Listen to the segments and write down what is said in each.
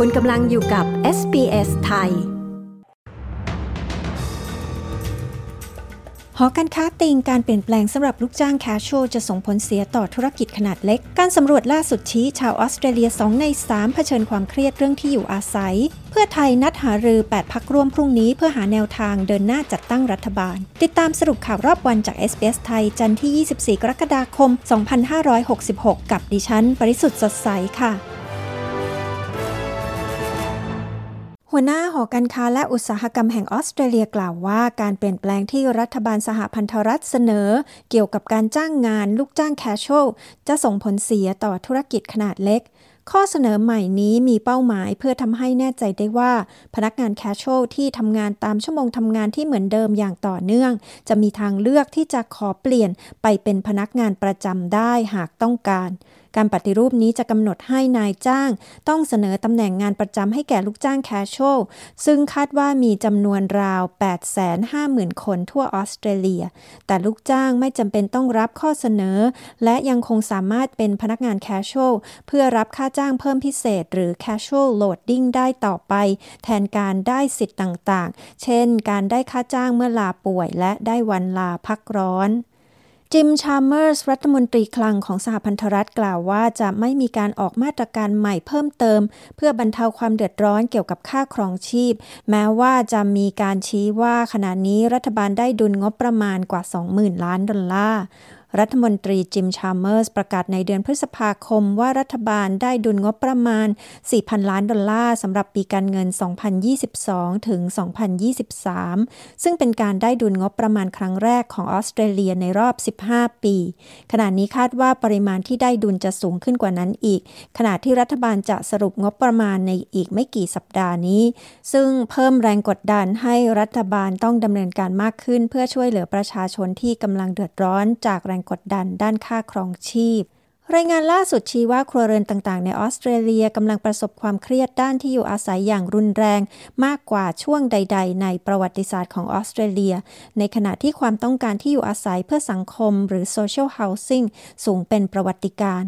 คุณกำลังอยู่กับ SBS ไทย หอการค้าติงการเปลี่ยนแปลงสำหรับลูกจ้างแคชชวลจะส่งผลเสียต่อธุรกิจขนาดเล็ก การสำรวจล่าสุดชี้ชาวออสเตรเลีย 2 ใน 3 เผชิญความเครียดเรื่องที่อยู่อาศัย เพื่อไทยนัดหารือ 8 พักร่วมพรุ่งนี้เพื่อหาแนวทางเดินหน้าจัดตั้งรัฐบาล ติดตามสรุปข่าวรอบวันจาก SBS ไทยจันทร์ที่ 24 กรกฎาคม 2566 กับดิฉัน ปริสุทธ์สดใสค่ะ หัวหน้าหอการค้าและอุตสาหกรรมแห่งออสเตรเลียกล่าวว่า การเปลี่ยนแปลงที่รัฐบาลสหพันธรัฐเสนอ เกี่ยวกับการจ้างงานลูกจ้าง casual จะส่งผลเสียต่อธุรกิจขนาดเล็กข้อเสนอใหม่นี้มีเป้าหมายเพื่อทำให้แน่ใจได้ว่า พนักงาน casual ที่ทำงานตามชั่วโมงทำงานที่เหมือนเดิมอย่างต่อเนื่อง จะมีทางเลือกที่จะขอเปลี่ยนไปเป็นพนักงานประจำได้หากต้องการ การปฏิรูปนี้จะกำหนดให้นายจ้าง ต้องเสนอตำแหน่งงานประจำให้แก่ลูกจ้าง casual ซึ่งคาดว่ามีจำนวนราว 850,000 คนทั่วออสเตรเลีย แต่ลูกจ้างไม่จำเป็นต้องรับข้อเสนอ และยังคงสามารถเป็นพนักงาน casual เพื่อรับค่าจ้างเพิ่มพิเศษ หรือ casual loading ได้ต่อไป แทนการได้สิทธิ์ต่างๆ เช่น การได้ค่าจ้างเมื่อลาป่วยและได้วันลาพักร้อน จิม ชาร์เมอร์ส รัฐมนตรีคลังของสหพันธรัฐกล่าวว่าจะไม่มีการออกมาตรการใหม่เพิ่มเติม เพื่อบรรเทาความเดือดร้อนเกี่ยวกับค่าครองชีพ แม้ว่าจะมีการชี้ว่าขณะนี้รัฐบาลได้ดุลงบประมาณกว่า 20,000 ล้านดอลลาร์ รัฐมนตรีจิมชาร์เมอร์สประกาศในเดือนพฤษภาคมว่ารัฐบาลได้ดุลงบประมาณ 4,000 ล้านดอลลาร์สำหรับปีการเงิน 2022 ถึง 2023 ซึ่งเป็นการได้ดุลงบประมาณครั้งแรกของออสเตรเลียในรอบ 15 ปี ขณะนี้คาดว่าปริมาณที่ได้ดุลจะสูงขึ้นกว่านั้นอีก ขณะที่รัฐบาลจะสรุปงบประมาณในอีกไม่กี่สัปดาห์นี้ ซึ่งเพิ่มแรงกดดันให้รัฐบาลต้องดำเนินการมากขึ้น เพื่อช่วยเหลือประชาชนที่กำลังเดือดร้อนจากแรงกดดันด้านค่าครองชีพ รายงานล่าสุดชี้ว่าครัวเรือนต่างๆ ในออสเตรเลียกำลังประสบความเครียดด้านที่อยู่อาศัยอย่างรุนแรงมากกว่าช่วงใด ๆ ในประวัติศาสตร์ของออสเตรเลีย ในขณะที่ความต้องการที่อยู่อาศัยเพื่อสังคมหรือ social housing สูงเป็นประวัติการ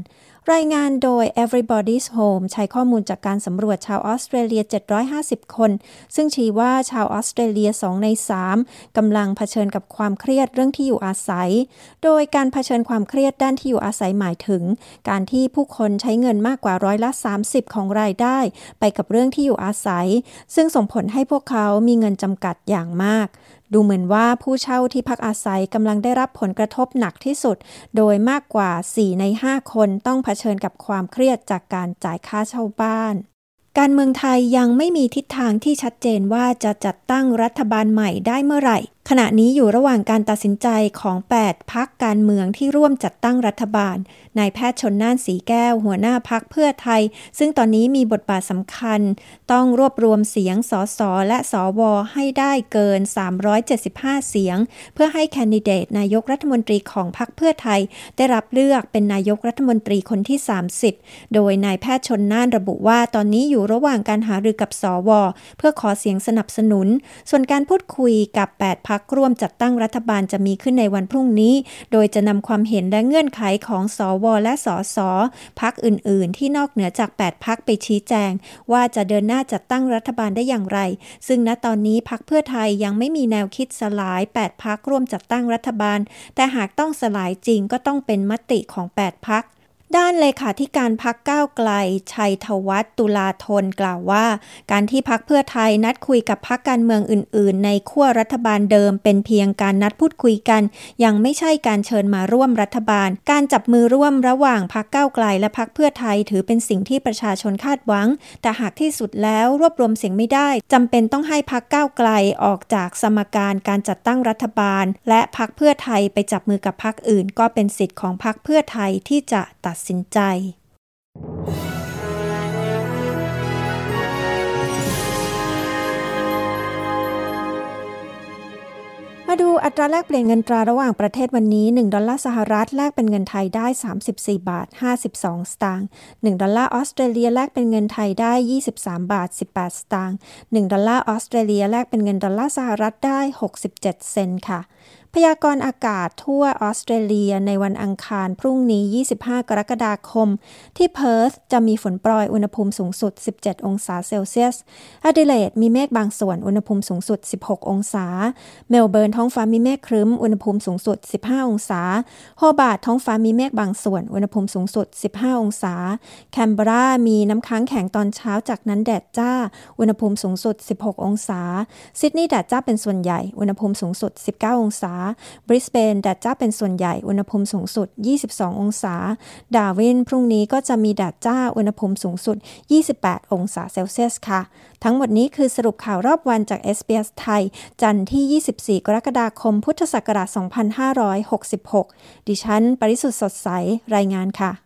รายงานโดย Everybody's Home ใช้ข้อมูลจากการสำรวจชาวออสเตรเลีย 750 คน ซึ่งชี้ว่าชาวออสเตรเลีย 2 ใน 3กำลังเผชิญกับความเครียดเรื่องที่อยู่อาศัย โดยการเผชิญความเครียดด้านที่อยู่อาศัยหมายถึง การที่ผู้คนใช้เงินมากกว่าร้อยละ 30 ของรายได้ ไปกับเรื่องที่อยู่อาศัย ซึ่งส่งผลให้พวกเขามีเงินจำกัดอย่างมาก ดูเหมือนว่าผู้เช่าที่พักอาศัยกำลังได้รับผลกระทบหนักที่สุด โดยมากกว่า 4 ใน 5 คนต้องเผชิญกับความเครียดจากการจ่ายค่าเช่าบ้านการเมืองไทยยังไม่มีทิศทางที่ชัดเจนว่าจะจัดตั้งรัฐบาลใหม่ได้เมื่อไหร่ ขณะนี้อยู่ระหว่างการตัดสินใจของ 8 พักการเมืองที่ร่วมจัดตั้งรัฐบาล นายแพทย์ชนน่านสีแก้ว หัวหน้าพักเพื่อไทย ซึ่งตอนนี้มีบทบาทสำคัญ ต้องรวบรวมเสียงสสและสวให้ได้เกิน 375 เสียง เพื่อให้แคนดิเดตนายกรัฐมนตรีของพักเพื่อไทย ได้รับเลือกเป็นนายกรัฐมนตรีคนที่ 30 โดยนายแพทย์ชนน่านระบุว่าตอนนี้อยู่ระหว่างการหารือกับสว เพื่อขอเสียงสนับสนุน ส่วนการพูดคุยกับ 8 พักักร่วมจัดตั้งรัฐบาลจะมีขึ้นในวันพรุ่งนี้ โดยจะนำความเห็นและเงื่อนไขของสวและสอสอพักอื่น ๆ ที่นอกเหนือจาก 8 พักไปชี้แจง ว่าจะเดินหน้าจัดตั้งรัฐบาลได้อย่างไร ซึ่งณตอนนี้พักเพื่อไทยยังไม่มีแนวคิดสลาย 8 พักร่วมจัดตั้งรัฐบาล แต่หากต้องสลายจริงก็ต้องเป็นมติของ 8 พัก ด้านเลขาธิการพักก้าวไกล ชัยธวัฒน์ตุลาธนกล่าวว่า การที่พักเพื่อไทยนัดคุยกับพักการเมืองอื่น ๆ ในขั้วรัฐบาลเดิมเป็นเพียงการนัดพูดคุยกัน ยังไม่ใช่การเชิญมาร่วมรัฐบาล การจับมือร่วมระหว่างพักก้าวไกล และพักเพื่อไทยถือเป็นสิ่งที่ประชาชนคาดหวัง แต่หากที่สุดแล้วรวบรวมเสียงไม่ได้จำเป็นต้องให้พักก้าวไกลออกจากสมการการจัดตั้งรัฐบาล และพักเพื่อไทยไปจับมือกับพักอื่น ก็เป็นสิทธิ์ของพักเพื่อไทยที่จะตัดสินใจ มาดูอัตราแลกเปลี่ยนเงินตราระหว่างประเทศวันนี้ 1 ดอลลาร์สหรัฐแลกเป็นเงินไทยได้ 34 บาท 52 สตางค์ 1 ดอลลาร์ออสเตรเลียแลกเป็นเงินไทยได้ 23 บาท 18 สตางค์ 1 ดอลลาร์ออสเตรเลียแลกเป็นเงินดอลลาร์สหรัฐได้ 67 เซนต์ค่ะพยากรณ์อากาศทั่วออสเตรเลียในวันอังคารพรุ่งนี้ 25 กรกฎาคม ที่เพิร์ธจะมีฝนโปรยอุณหภูมิสูงสุด 17 องศาเซลเซียสอดิเลดมีเมฆบางส่วนอุณหภูมิสูงสุด 16 องศา เมลเบิร์นท้องฟ้ามีเมฆครึ้ม อุณหภูมิสูงสุด 15 องศา โฮบาร์ตท้องฟ้ามีเมฆบางส่วน อุณหภูมิสูงสุด 15 องศา แคนเบรา มีน้ำค้างแข็งตอนเช้าจากนั้นแดดจ้า อุณหภูมิสูงสุด 16 องศา ซิดนีย์แดดจ้าเป็นส่วนใหญ่ อุณหภูมิสูงสุด 19 องศาบริสเบนแดดจ้าเป็นส่วนใหญ่อุณหภูมิสูงสุด 22 องศา ดาร์วินพรุ่งนี้ก็จะมีแดดจ้าอุณหภูมิสูงสุด 28 องศาเซลเซียสค่ะ ทั้งหมดนี้คือสรุปข่าวรอบวันจาก SBS ไทย จันทร์ที่ 24 กรกฎาคม พุทธศักราช 2566 ดิฉัน ปริสุทธ์สดใส รายงานค่ะ